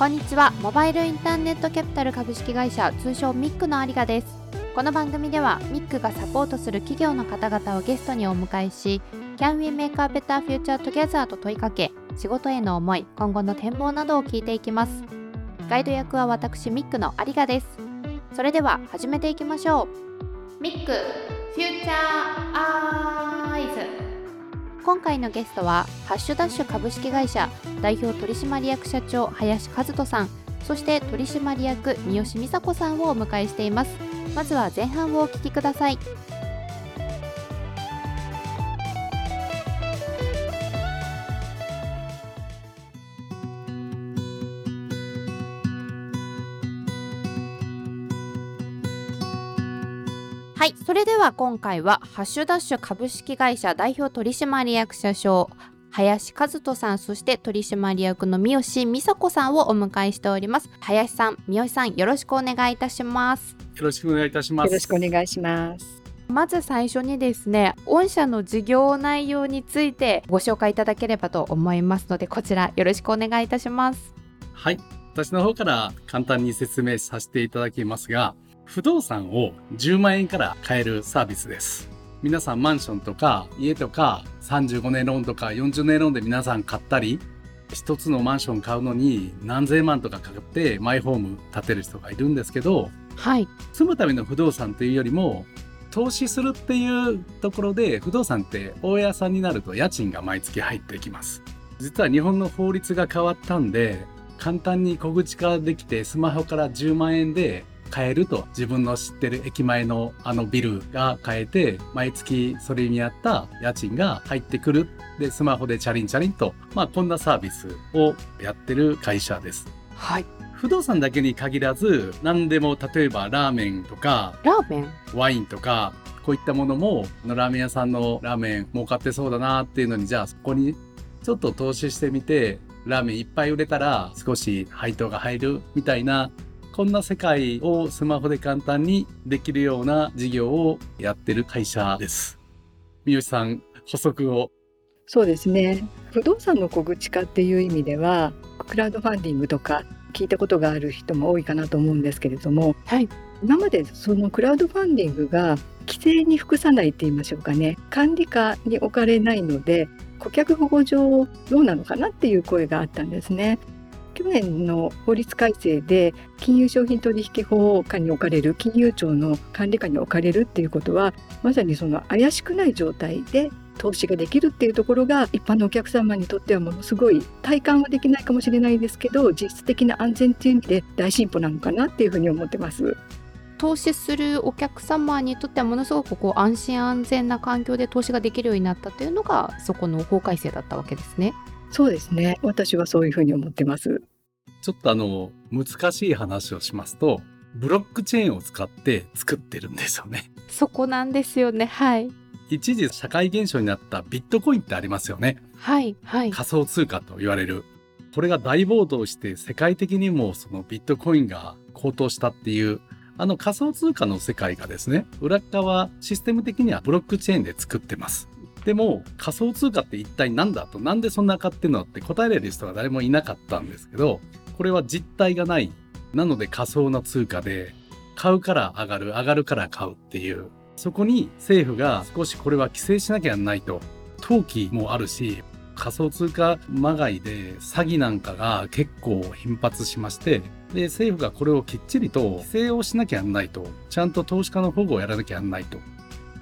こんにちは。モバイルインターネットキャピタル株式会社通称ミックの有賀です。この番組ではミックがサポートする企業の方々をゲストにお迎えし Can we make a better future together と問いかけ仕事への思い今後の展望などを聞いていきます。ガイド役は私ミックの有賀です。それでは始めていきましょう。ミックフューチャーアイズ今回のゲストはハッシュダッシュ株式会社代表取締役社長林和人さんそして取締役三好美佐子さんをお迎えしています。まずは前半をお聞きください。はい、それでは今回はハッシュダッシュ株式会社代表取締役社長林和人さんそして取締役の三好美佐子さんをお迎えしております。林さん三好さんよろしくお願いいたします。よろしくお願いいたします。よろしくお願いします。まず最初にですね御社の事業内容についてご紹介いただければと思いますのでこちらよろしくお願いいたします。はい私の方から簡単に説明させていただきますが不動産を10万円から買えるサービスです。皆さんマンションとか家とか35年ローンとか40年ローンで皆さん買ったり、一つのマンション買うのに何千万とかかかってマイホーム建てる人がいるんですけど、はい。住むための不動産というよりも、投資するっていうところで不動産って大家さんになると家賃が毎月入ってきます。実は日本の法律が変わったんで、簡単に小口化できてスマホから10万円で買えると自分の知ってる駅前のあのビルが買えて毎月それに合った家賃が入ってくる。でスマホでチャリンチャリンとまあこんなサービスをやってる会社です。はい。不動産だけに限らず何でも例えばラーメンとかラーメン？ワインとかこういったものもラーメン屋さんのラーメン儲かってそうだなっていうのにじゃあそこにちょっと投資してみてラーメンいっぱい売れたら少し配当が入るみたいなこんな世界をスマホで簡単にできるような事業をやってる会社です。三好さん、補足を。そうですね。不動産の小口化っていう意味では、クラウドファンディングとか聞いたことがある人も多いかなと思うんですけれども、はい、今までそのクラウドファンディングが規制に服さないって言いましょうかね管理下に置かれないので顧客保護上どうなのかなっていう声があったんですね。去年の法律改正で金融商品取引法下に置かれる金融庁の管理下に置かれるっていうことはまさにその怪しくない状態で投資ができるっていうところが一般のお客様にとってはものすごい体感はできないかもしれないですけど実質的な安全っていう意味で大進歩なのかなっていうふうに思ってます。投資するお客様にとってはものすごくこう安心安全な環境で投資ができるようになったというのがそこの法改正だったわけですね。そうですね。私はそういうふうに思ってます。ちょっとあの、難しい話をしますと、ブロックチェーンを使って作ってるんですよね。そこなんですよね。はい。一時社会現象になったビットコインってありますよね。はい、はい。仮想通貨と言われる。これが大暴動して世界的にもそのビットコインが高騰したっていう、あの仮想通貨の世界がですね、裏側システム的にはブロックチェーンで作ってます。でも仮想通貨って一体何だと？なんでそんな買ってんの？って答えれる人が誰もいなかったんですけどこれは実体がない。なので仮想な通貨で買うから上がる上がるから買うっていう。そこに政府が少しこれは規制しなきゃないと。投機もあるし仮想通貨まがいで詐欺なんかが結構頻発しましてで政府がこれをきっちりと規制をしなきゃないと。ちゃんと投資家の保護をやらなきゃないと。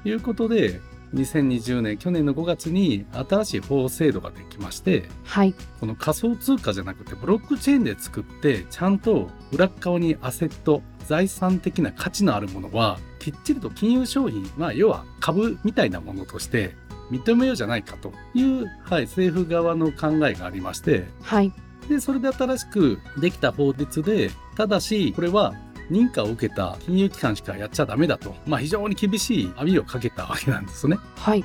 いうことで2020年去年の5月に新しい法制度ができまして、はい、この仮想通貨じゃなくてブロックチェーンで作ってちゃんと裏側にアセット財産的な価値のあるものはきっちりと金融商品、まあ、要は株みたいなものとして認めようじゃないかという、はい、政府側の考えがありまして、はい、でそれで新しくできた法律でただしこれは認可を受けた金融機関しかやっちゃダメだと、まあ、非常に厳しい網をかけたわけなんですね。はい。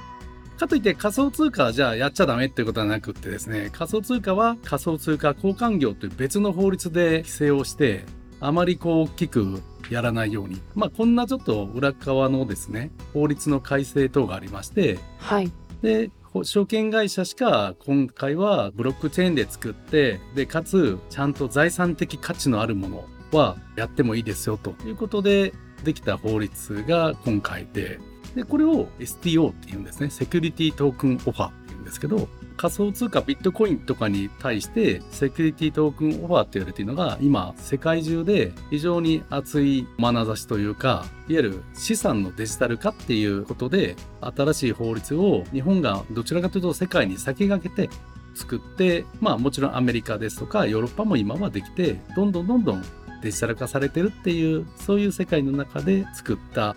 かといって仮想通貨はじゃあやっちゃダメっていうことはなくってですね、仮想通貨は仮想通貨交換業という別の法律で規制をして、あまりこう大きくやらないように。まあこんなちょっと裏側のですね、法律の改正等がありまして、はい。で、証券会社しか今回はブロックチェーンで作ってでかつちゃんと財産的価値のあるものはやってもいいですよと。いうことでできた法律が今回で。でこれを STO っていうんですね。セキュリティトークンオファーっていうんですけど仮想通貨ビットコインとかに対してセキュリティトークンオファーって言われているのが今世界中で非常に熱い眼差しというかいわゆる資産のデジタル化っていうことで新しい法律を日本がどちらかというと世界に先駆けて作ってまあもちろんアメリカですとかヨーロッパも今はできてどんどんどんどんデジタル化されてるっていうそういう世界の中で作った。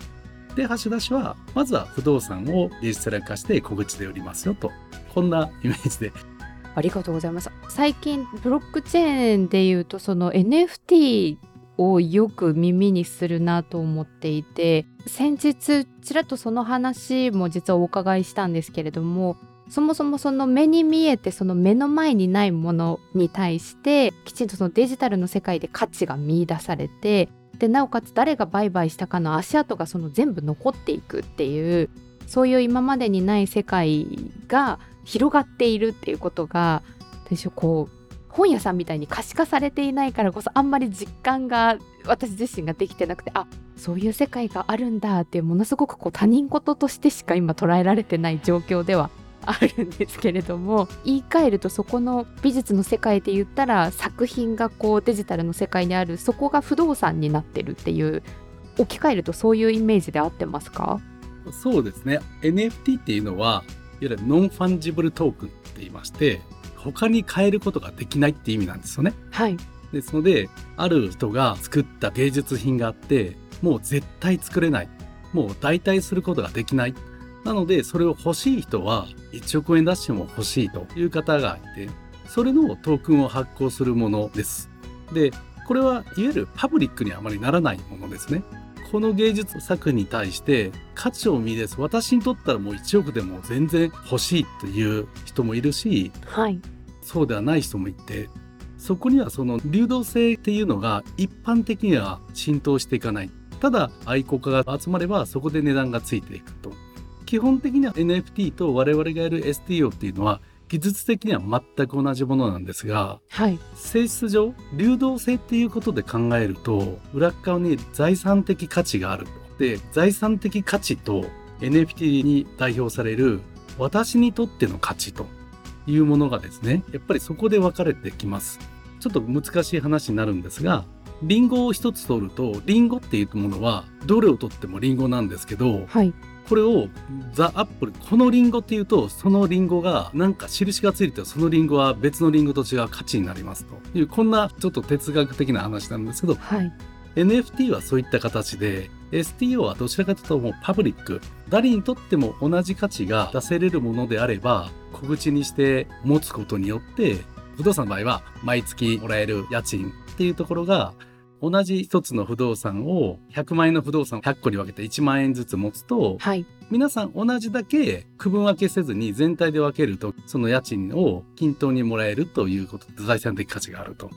で橋田氏はまずは不動産をデジタル化して小口で売りますよと。こんなイメージで。ありがとうございます。最近ブロックチェーンでいうとその NFT をよく耳にするなと思っていて先日ちらっとその話も実はお伺いしたんですけれどもそもそもその目に見えてその目の前にないものに対してきちんとそのデジタルの世界で価値が見出されてでなおかつ誰が売買したかの足跡がその全部残っていくっていうそういう今までにない世界が広がっているっていうことが私こう本屋さんみたいに可視化されていないからこそあんまり実感が私自身ができてなくてあそういう世界があるんだってものすごくこう他人事としてしか今捉えられてない状況ではあるんですけれども言い換えるとそこの美術の世界で言ったら作品がこうデジタルの世界にあるそこが不動産になってるっていう置き換えるとそういうイメージで合ってますか？そうですね。NFT っていうのはいわゆる non-fungible token って言いまして他に変えることができないって意味なんですよね。はい。ですのである人が作った芸術品があってもう絶対作れない。もう代替することができないなのでそれを欲しい人は1億円出しても欲しいという方がいてそれのトークンを発行するものです。でこれはいわゆるパブリックにあまりならないものですね。この芸術作に対して価値を見出す。私にとったらもう1億でも全然欲しいという人もいるしはい。そうではない人もいてそこにはその流動性っていうのが一般的には浸透していかない。ただ愛好家が集まればそこで値段がついていくと基本的には NFT と我々がやる STO っていうのは技術的には全く同じものなんですがはい。性質上流動性っていうことで考えると裏側に財産的価値がある。とで財産的価値と NFT に代表される私にとっての価値というものがですねやっぱりそこで分かれてきます。ちょっと難しい話になるんですがリンゴを一つ取るとリンゴっていうものはどれを取ってもリンゴなんですけどはいこれをザ・アップルこのリンゴっていうとそのリンゴがなんか印がついてそのリンゴは別のリンゴと違う価値になりますと。いうこんなちょっと哲学的な話なんですけどはい。NFT はそういった形で STO はどちらかというともうパブリック。誰にとっても同じ価値が出せれるものであれば小口にして持つことによって不動産の場合は毎月もらえる家賃っていうところが同じ一つの不動産を100万円の不動産を100個に分けて1万円ずつ持つとはい皆さん同じだけ区分分けせずに全体で分けるとその家賃を均等にもらえるということで財産的価値があると。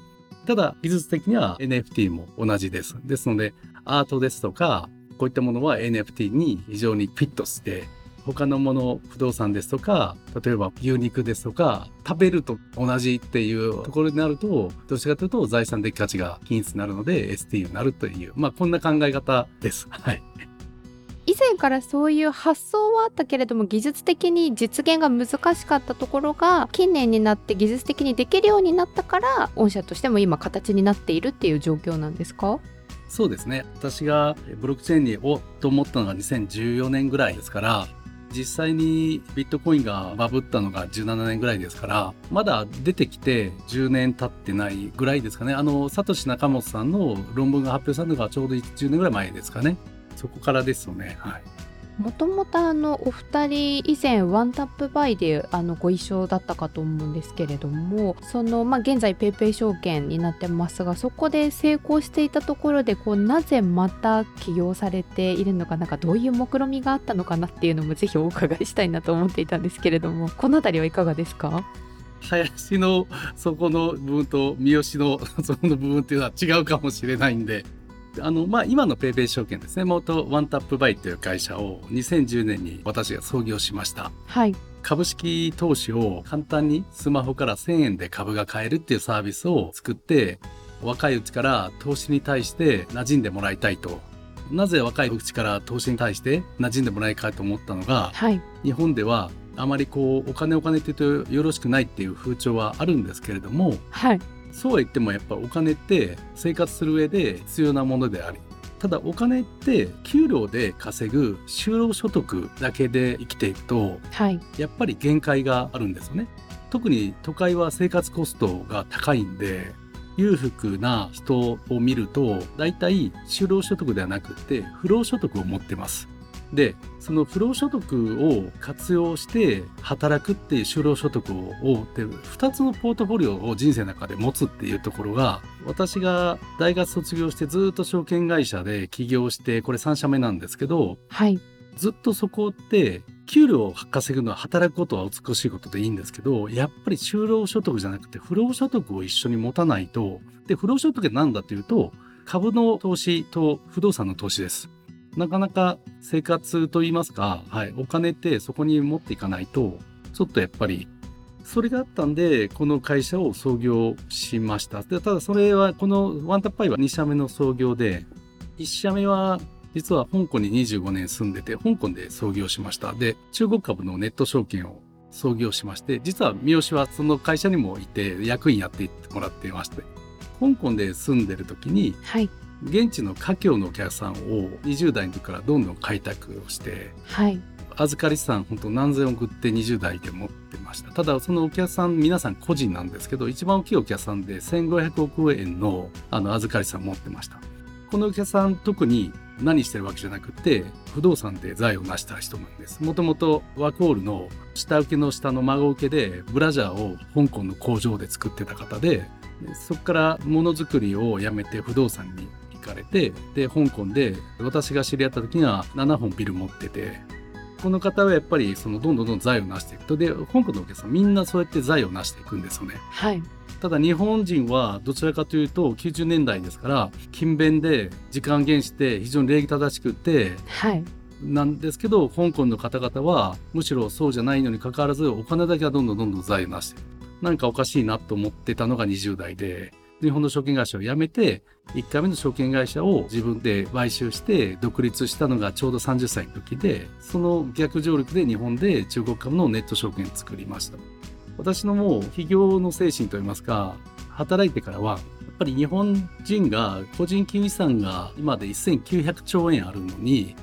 ただ技術的には NFT も同じです。ですのでアートですとかこういったものは NFT に非常にフィットして他のもの不動産ですとか例えば牛肉ですとか食べると同じっていうところになるとどちらかというと財産的価値が均一になるので ST になるというまあこんな考え方です。はい。以前からそういう発想はあったけれども技術的に実現が難しかったところが近年になって技術的にできるようになったから御社としても今形になっているっていう状況なんですか？そうですね私がブロックチェーンにおっと思ったのが2014年ぐらいですから実際にビットコインがバブったのが17年ぐらいですからまだ出てきて10年経ってないぐらいですかね。あのサトシ・ナカモトさんの論文が発表されたのがちょうど10年ぐらい前ですかね。そこからですよね。はい。もともとあのお二人以前 One Tap BUY であのご一緒だったかと思うんですけれどもそのまあ現在 PayPay 証券になってますがそこで成功していたところでこうなぜまた起業されているのかなんかどういう目論みがあったのかなっていうのもぜひお伺いしたいなと思っていたんですけれども この辺りはいかがですか？林のそこの部分と三好のそこの部分っていうのは違うかもしれないんであのまあ今の PayPay 証券ですね。元 One Tap BUY という会社を2010年に私が創業しました。はい。株式投資を簡単にスマホから1000円で株が買えるっていうサービスを作って若いうちから投資に対して馴染んでもらいたいと。なぜ若いうちから投資に対して馴染んでもらいたいと思ったのが、はい、日本ではあまりこうお金お金って言うとよろしくないっていう風潮はあるんですけれども、はい、そうは言ってもやっぱお金って生活する上で必要なものでありただお金って給料で稼ぐ就労所得だけで生きていくと、はい、やっぱり限界があるんですよね。特に都会は生活コストが高いんで裕福な人を見ると大体就労所得ではなくて不労所得を持ってます。でその不労所得を活用して働くっていう就労所得をで2つのポートフォリオを人生の中で持つっていうところが私が大学卒業してずっと証券会社で起業してこれ3社目なんですけど、はい、ずっとそこって給料を稼ぐのは働くことは美しいことでいいんですけどやっぱり就労所得じゃなくて不労所得を一緒に持たないとで不労所得って何だというと株の投資と不動産の投資です。なかなか生活といいますか、はい、お金ってそこに持っていかないと、ちょっとやっぱり、それがあったんで、この会社を創業しました。でただそれは、このワンタッパイは2社目の創業で、1社目は実は香港に25年住んでて、香港で創業しました。で、中国株のネット証券を創業しまして、実は三好はその会社にもいて、役員やってもらっていまして、香港で住んでる時に、はい、現地の華僑のお客さんを20代の時からどんどん開拓をして、はい、預かり資産本当何千億って20代で持ってました。ただそのお客さん皆さん個人なんですけど一番大きいお客さんで1500億円のあの預かり資産持ってました。このお客さん特に何してるわけじゃなくて不動産で財を成した人なんです。もともとワコールの下請けの下の孫請けでブラジャーを香港の工場で作ってた方でそこからものづくりをやめて不動産にかれてで香港で私が知り合った時には7本ビル持っててこの方はやっぱりそのどんどんどん財を成していくと。で香港のお客さんみんなそうやって財を成していくんですよね。はい。ただ日本人はどちらかというと90年代ですから勤勉で時間減して非常に礼儀正しくて、はい、なんですけど香港の方々はむしろそうじゃないのにかかわらずお金だけはどんどんどんどん財を成してなんかおかしいなと思ってたのが20代で日本の証券会社を辞めて1回目の証券会社を自分で買収して独立したのがちょうど30歳の時でその逆上陸で日本で中国株のネット証券を作りました。私のもう企業の精神といいますか働いてからはやっぱり日本人が個人金融資産が今で1900兆円あるのに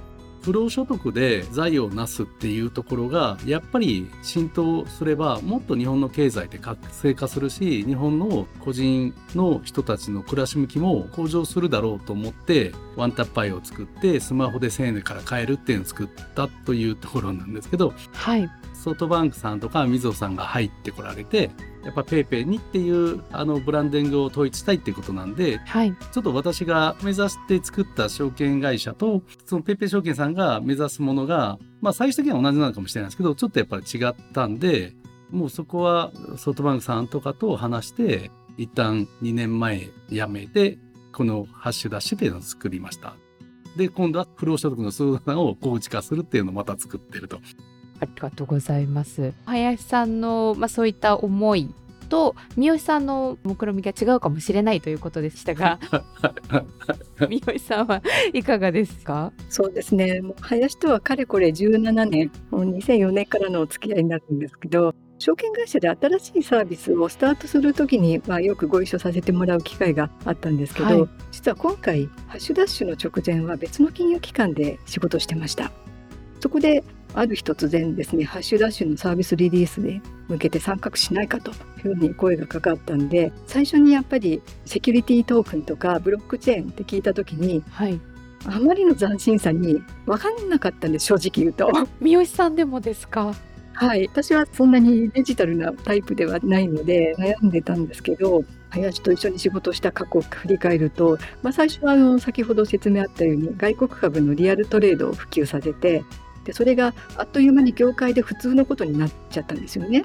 不労所得で財を成すっていうところがやっぱり浸透すればもっと日本の経済って活性化するし日本の個人の人たちの暮らし向きも向上するだろうと思ってワンタッパイを作ってスマホで1000円から買えるっていうのを作ったというところなんですけど、はい、ソフトバンクさんとかみずほさんが入ってこられてやっぱ PayPay にっていうあのブランディングを統一したいっていうことなんで、はい、ちょっと私が目指して作った証券会社とその PayPay 証券さんが目指すものが、まあ、最終的には同じなのかもしれないですけどちょっとやっぱり違ったんでもうそこはソフトバンクさんとかと話して一旦2年前辞めてこのハッシュダッシュっていうのを作りました。で今度は不労所得の相談を構築化するっていうのをまた作ってると。ありがとうございます。林さんの、まあ、そういった思いと三好さんの目論見が違うかもしれないということでしたが 三好さんはいかがですか？そうですねもう林とはかれこれ17年もう2004年からのお付き合いになるんですけど証券会社で新しいサービスをスタートする時に、まあ、よくご一緒させてもらう機会があったんですけど、はい、実は今回ハッシュダッシュの直前は別の金融機関で仕事してました。そこである日突然ですね、ハッシュダッシュのサービスリリースで向けて参画しないかというふうに声がかかったんで、最初にやっぱりセキュリティトークンとかブロックチェーンって聞いた時に、はい、あまりの斬新さに分かんなかったんです、正直言うと。三好さんでもですか？はい、私はそんなにデジタルなタイプではないので悩んでたんですけど林と一緒に仕事した過去を振り返ると、まあ、最初はあの先ほど説明あったように外国株のリアルトレードを普及させてでそれがあっという間に業界で普通のことになっちゃったんですよね。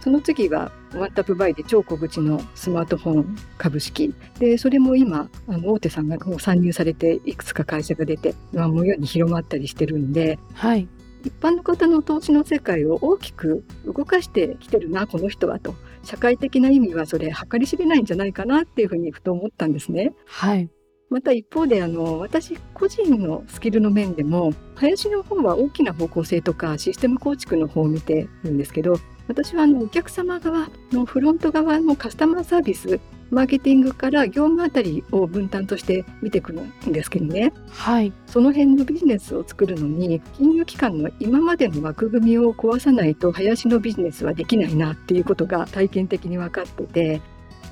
その次はワンタップバイで超小口のスマートフォン株式でそれも今あの大手さんがもう参入されていくつか会社が出て、まあ、もう世に広まったりしてるんで、はい、一般の方の投資の世界を大きく動かしてきてるなこの人はと社会的な意味はそれ計り知れないんじゃないかなっていうふうにふと思ったんですね。はいまた一方であの私個人のスキルの面でも林の方は大きな方向性とかシステム構築の方を見てるんですけど私はあのお客様側のフロント側のカスタマーサービスマーケティングから業務あたりを分担として見てくるんですけどね。はい。その辺のビジネスを作るのに金融機関の今までの枠組みを壊さないと林のビジネスはできないなっていうことが体験的に分かってて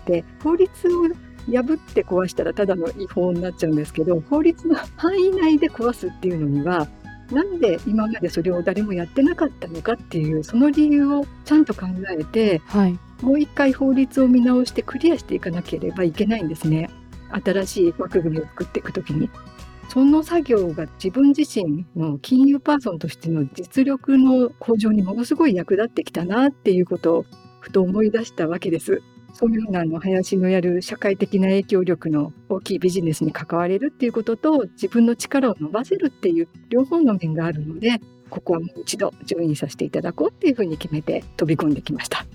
で法律を破って壊したらただの違法になっちゃうんですけど法律の範囲内で壊すっていうのにはなんで今までそれを誰もやってなかったのかっていうその理由をちゃんと考えてはいもう一回法律を見直してクリアしていかなければいけないんですね新しい枠組みを作っていくときに。その作業が自分自身の金融パーソンとしての実力の向上にものすごい役立ってきたなっていうことをふと思い出したわけです。そういうようなあの林のやる社会的な影響力の大きいビジネスに関われるっていうことと自分の力を伸ばせるっていう両方の面があるのでここはもう一度順位させていただこうっていうふうに決めて飛び込んできました。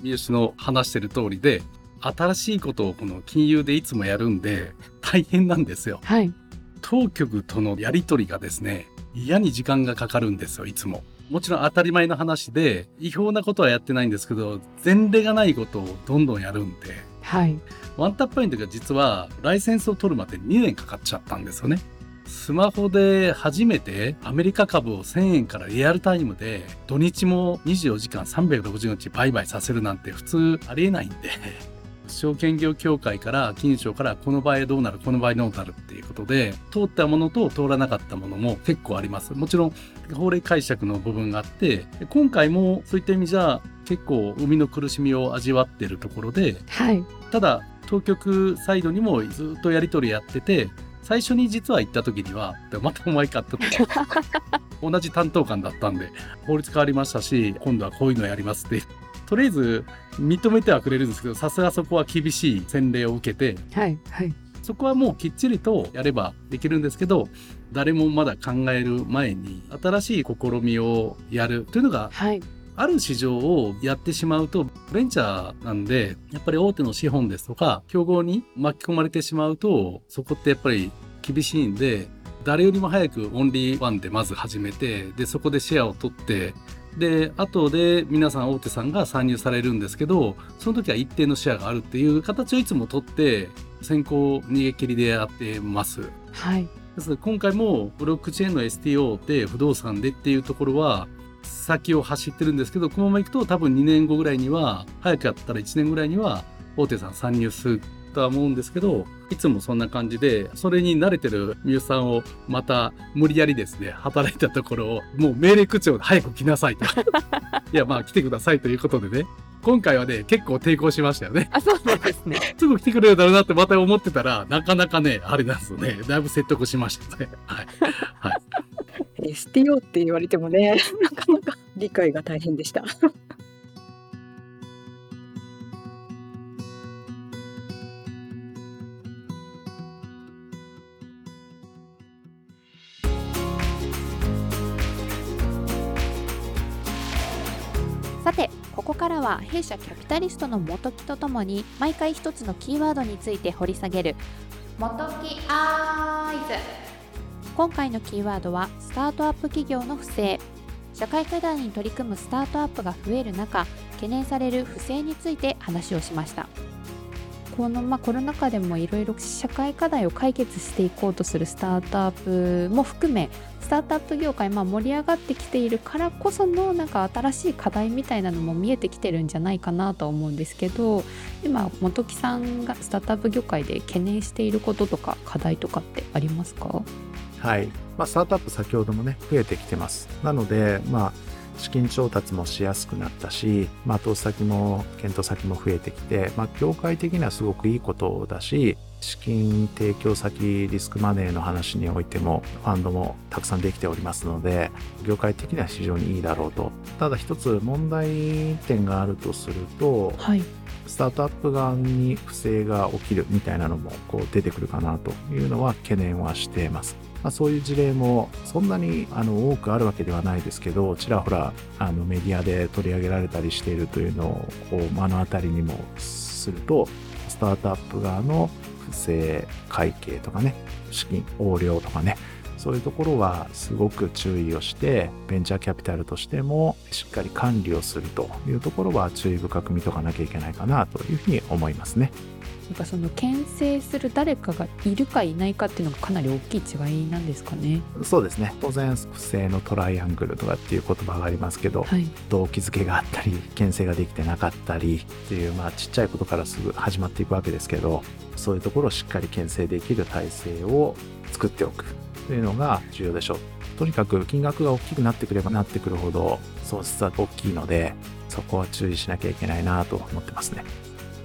三好の話してる通りで新しいことをこの金融でいつもやるんで大変なんですよ。はい当局とのやり取りがですね嫌に時間がかかるんですよいつも。もちろん当たり前の話で違法なことはやってないんですけど前例がないことをどんどんやるんではいワンタップポイントが実はライセンスを取るまで2年かかっちゃったんですよね。スマホで初めてアメリカ株を1000円からリアルタイムで土日も24時間360日売買させるなんて普通ありえないんで証券業協会から金融庁からこの場合どうなるこの場合どうなるっていうことで通ったものと通らなかったものも結構あります。もちろん法令解釈の部分があって今回もそういった意味じゃ結構生みの苦しみを味わってるところではい。ただ当局サイドにもずっとやり取りやってて最初に実は行った時には「またお前か」っ て同じ担当官だったんで法律変わりましたし今度はこういうのやりますってとりあえず認めてはくれるんですけどさすがそこは厳しい洗礼を受けてはいはい。そこはもうきっちりとやればできるんですけど誰もまだ考える前に新しい試みをやるというのがはい。ある市場をやってしまうとベンチャーなんでやっぱり大手の資本ですとか競合に巻き込まれてしまうとそこってやっぱり厳しいんで誰よりも早くオンリーワンでまず始めてでそこでシェアを取ってで後で皆さん大手さんが参入されるんですけどその時は一定のシェアがあるっていう形をいつも取って先行逃げ切りでやってます。はいですので今回もブロックチェーンの STO で不動産でっていうところは先を走ってるんですけどこのままいくと多分2年後ぐらいには早くやったら1年ぐらいには大手さん参入するとは思うんですけどいつもそんな感じでそれに慣れてる三好さんをまた無理やりですね働いたところをもう命令口調で早く来なさいと。いやまあ来てくださいということでね。今回はね結構抵抗しましたよね。あそうなんですね。すぐ来てくれるだろうなってまた思ってたらなかなかねあれなんですよね。だいぶ説得しましたね。はい。STO って言われてもねなかなか理解が大変でした。さてここからは弊社キャピタリストの元木とともに毎回一つのキーワードについて掘り下げる。元木アイズ。今回のキーワードはスタートアップ企業の不正。社会課題に取り組むスタートアップが増える中懸念される不正について話をしましたこの、まあ、コロナ禍でもいろいろ社会課題を解決していこうとするスタートアップも含めスタートアップ業界、まあ、盛り上がってきているからこそのなんか新しい課題みたいなのも見えてきてるんじゃないかなと思うんですけど今本木さんがスタートアップ業界で懸念していることとか課題とかってありますか？はい。まあ、スタートアップ先ほどもね、増えてきてます。なので、まあ、資金調達もしやすくなったし、まあ、投資先も、検討先も増えてきて、まあ、業界的にはすごくいいことだし、資金提供先リスクマネーの話においても、ファンドもたくさんできておりますので、業界的には非常にいいだろうと。ただ一つ問題点があるとすると、はいスタートアップ側に不正が起きるみたいなのもこう出てくるかなというのは懸念はしています。まあ、そういう事例もそんなにあの多くあるわけではないですけどちらほらあのメディアで取り上げられたりしているというのをこう目の当たりにもするとスタートアップ側の不正会計とかね資金横領とかねそういうところはすごく注意をしてベンチャーキャピタルとしてもしっかり管理をするというところは注意深く見とかなきゃいけないかなというふうに思いますね。なんかその牽制する誰かがいるかいないかっていうのがかなり大きい違いなんですかね。そうですね当然不正のトライアングルとかっていう言葉がありますけど、はい、動機づけがあったり牽制ができてなかったりっていうまあちっちゃいことからすぐ始まっていくわけですけどそういうところをしっかり牽制できる体制を作っておくというのが重要でしょう。とにかく金額が大きくなってくればなってくるほど損失は大きいのでそこは注意しなきゃいけないなと思ってますね。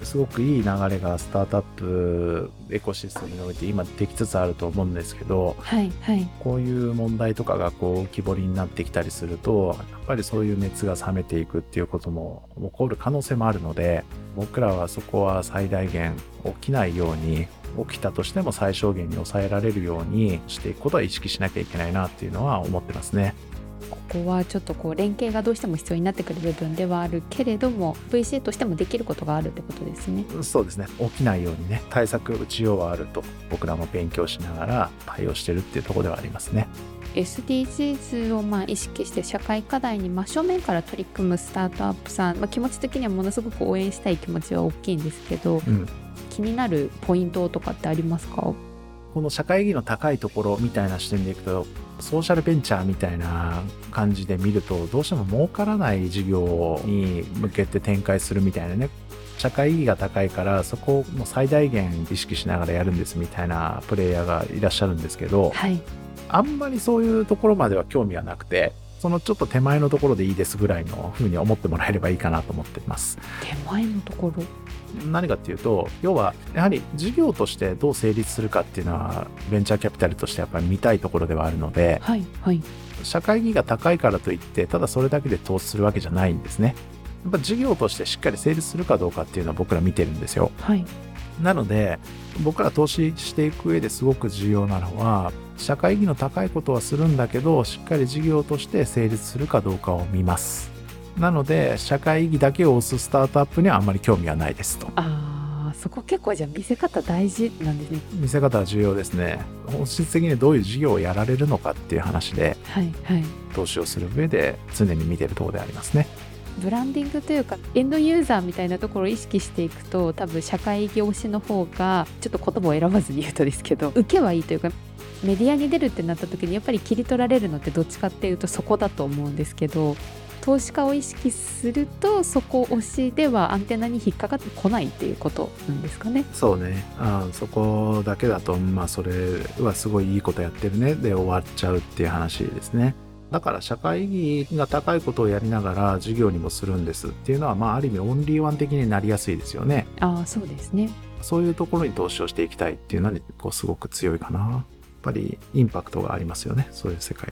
すごくいい流れがスタートアップエコシステムにおいて今できつつあると思うんですけどはいはいこういう問題とかがこう浮き彫りになってきたりするとやっぱりそういう熱が冷めていくっていうことも起こる可能性もあるので僕らはそこは最大限起きないように起きたとしても最小限に抑えられるようにしていくことは意識しなきゃいけないなっていうのは思ってますね。ここはちょっとこう連携がどうしても必要になってくる部分ではあるけれども VC としてもできることがあるってことですね。そうですね起きないようにね対策打ちようはあると僕らも勉強しながら対応してるっていうところではありますね。SDGs をまあ意識して社会課題に真正面から取り組むスタートアップさん、まあ、気持ち的にはものすごく応援したい気持ちは大きいんですけどうん気になるポイントとかってありますか？この社会意義の高いところみたいな視点でいくとソーシャルベンチャーみたいな感じで見るとどうしても儲からない事業に向けて展開するみたいなね。社会意義が高いからそこを最大限意識しながらやるんですみたいなプレイヤーがいらっしゃるんですけどはい。あんまりそういうところまでは興味はなくてそのちょっと手前のところでいいですぐらいの風に思ってもらえればいいかなと思っています。手前のところ？何かっていうと要はやはり事業としてどう成立するかっていうのはベンチャーキャピタルとしてやっぱり見たいところではあるのではいはい。社会意義が高いからといってただそれだけで投資するわけじゃないんですね。やっぱ事業としてしっかり成立するかどうかっていうのは僕ら見てるんですよ。はい。なので僕ら投資していく上ですごく重要なのは社会意義の高いことはするんだけどしっかり事業として成立するかどうかを見ますなので社会意義だけを推すスタートアップにはあんまり興味はないですと。そこ結構じゃあ見せ方大事なんですね。見せ方は重要ですね。本質的にどういう事業をやられるのかっていう話ではいはい。投資をする上で常に見てるところでありますね。ブランディングというかエンドユーザーみたいなところを意識していくと多分社会業種の方がちょっと言葉を選ばずに言うとですけど受けはいいというかメディアに出るってなった時にやっぱり切り取られるのってどっちかっていうとそこだと思うんですけど投資家を意識するとそこ推しではアンテナに引っかかってこないっていうことなんですかね。そうね。あそこだけだとまあそれはすごいいいことやってるね。で終わっちゃうっていう話ですね。だから社会意義が高いことをやりながら事業にもするんですっていうのはまあある意味オンリーワン的になりやすいですよね。ああそうですね。そういうところに投資をしていきたいっていうのはこうすごく強いかな。やっぱりインパクトがありますよね。そういう世界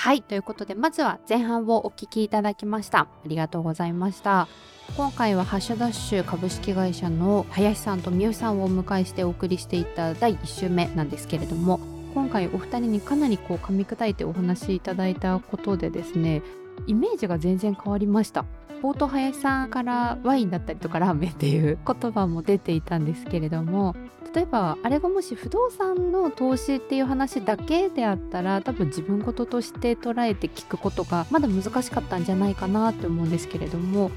はいということでまずは前半をお聞きいただきました。ありがとうございました。今回はハッシュダッシュ株式会社の林さんと三好さんをお迎えしてお送りしていた第1週目なんですけれども今回お二人にかなりこう噛み砕いてお話しいただいたことでですねイメージが全然変わりました。冒頭林さんからワインだったりとかラーメンっていう言葉も出ていたんですけれども例えばあれがもし不動産の投資っていう話だけであったら多分自分事として捉えて聞くことがまだ難しかったんじゃないかなって思うんですけれども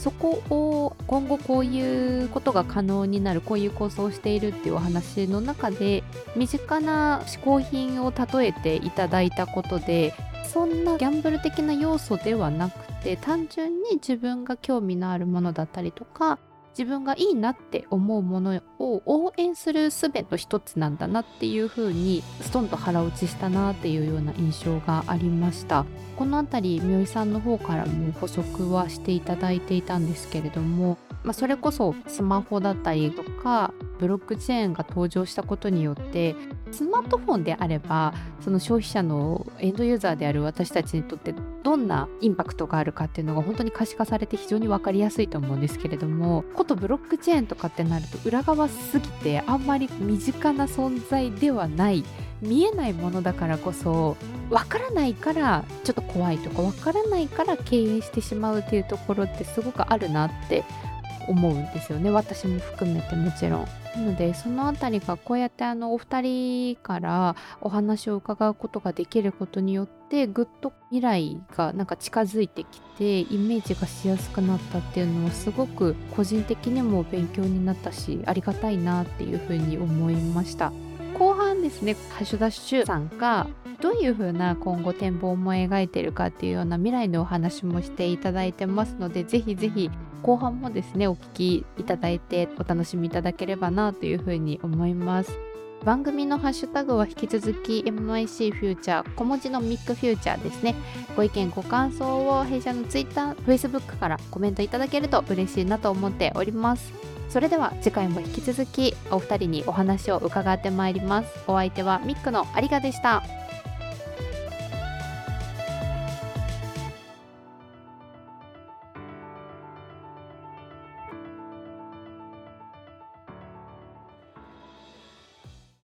そこを今後こういうことが可能になるこういう構想をしているっていうお話の中で身近な嗜好品を例えていただいたことでそんなギャンブル的な要素ではなくて単純に自分が興味のあるものだったりとか自分がいいなって思うものを応援する術の一つなんだなっていう風にストンと腹落ちしたなっていうような印象がありました。このあたり三好さんの方からも補足はしていただいていたんですけれども、まあ、それこそスマホだったりとかブロックチェーンが登場したことによってスマートフォンであればその消費者のエンドユーザーである私たちにとってどんなインパクトがあるかっていうのが本当に可視化されて非常に分かりやすいと思うんですけれどもことブロックチェーンとかってなると裏側すぎてあんまり身近な存在ではない見えないものだからこそ分からないからちょっと怖いとか分からないから敬遠してしまうっていうところってすごくあるなって思うんですよね私も含めてもちろん。なのでそのあたりがこうやってあのお二人からお話を伺うことができることによってぐっと未来がなんか近づいてきてイメージがしやすくなったっていうのはすごく個人的にも勉強になったしありがたいなっていうふうに思いました。後半ですねハッシュダッシュさんがどういう風な今後展望を思い描いてるかっていうような未来のお話もしていただいてますのでぜひぜひ後半もですねお聞きいただいてお楽しみいただければなというふうに思います。番組のハッシュタグは引き続き MIC フューチャー小文字のミックフューチャーですね。ご意見ご感想を弊社の Twitter、Facebook からコメントいただけると嬉しいなと思っております。それでは次回も引き続きお二人にお話を伺ってまいります。お相手はミックの有賀でした。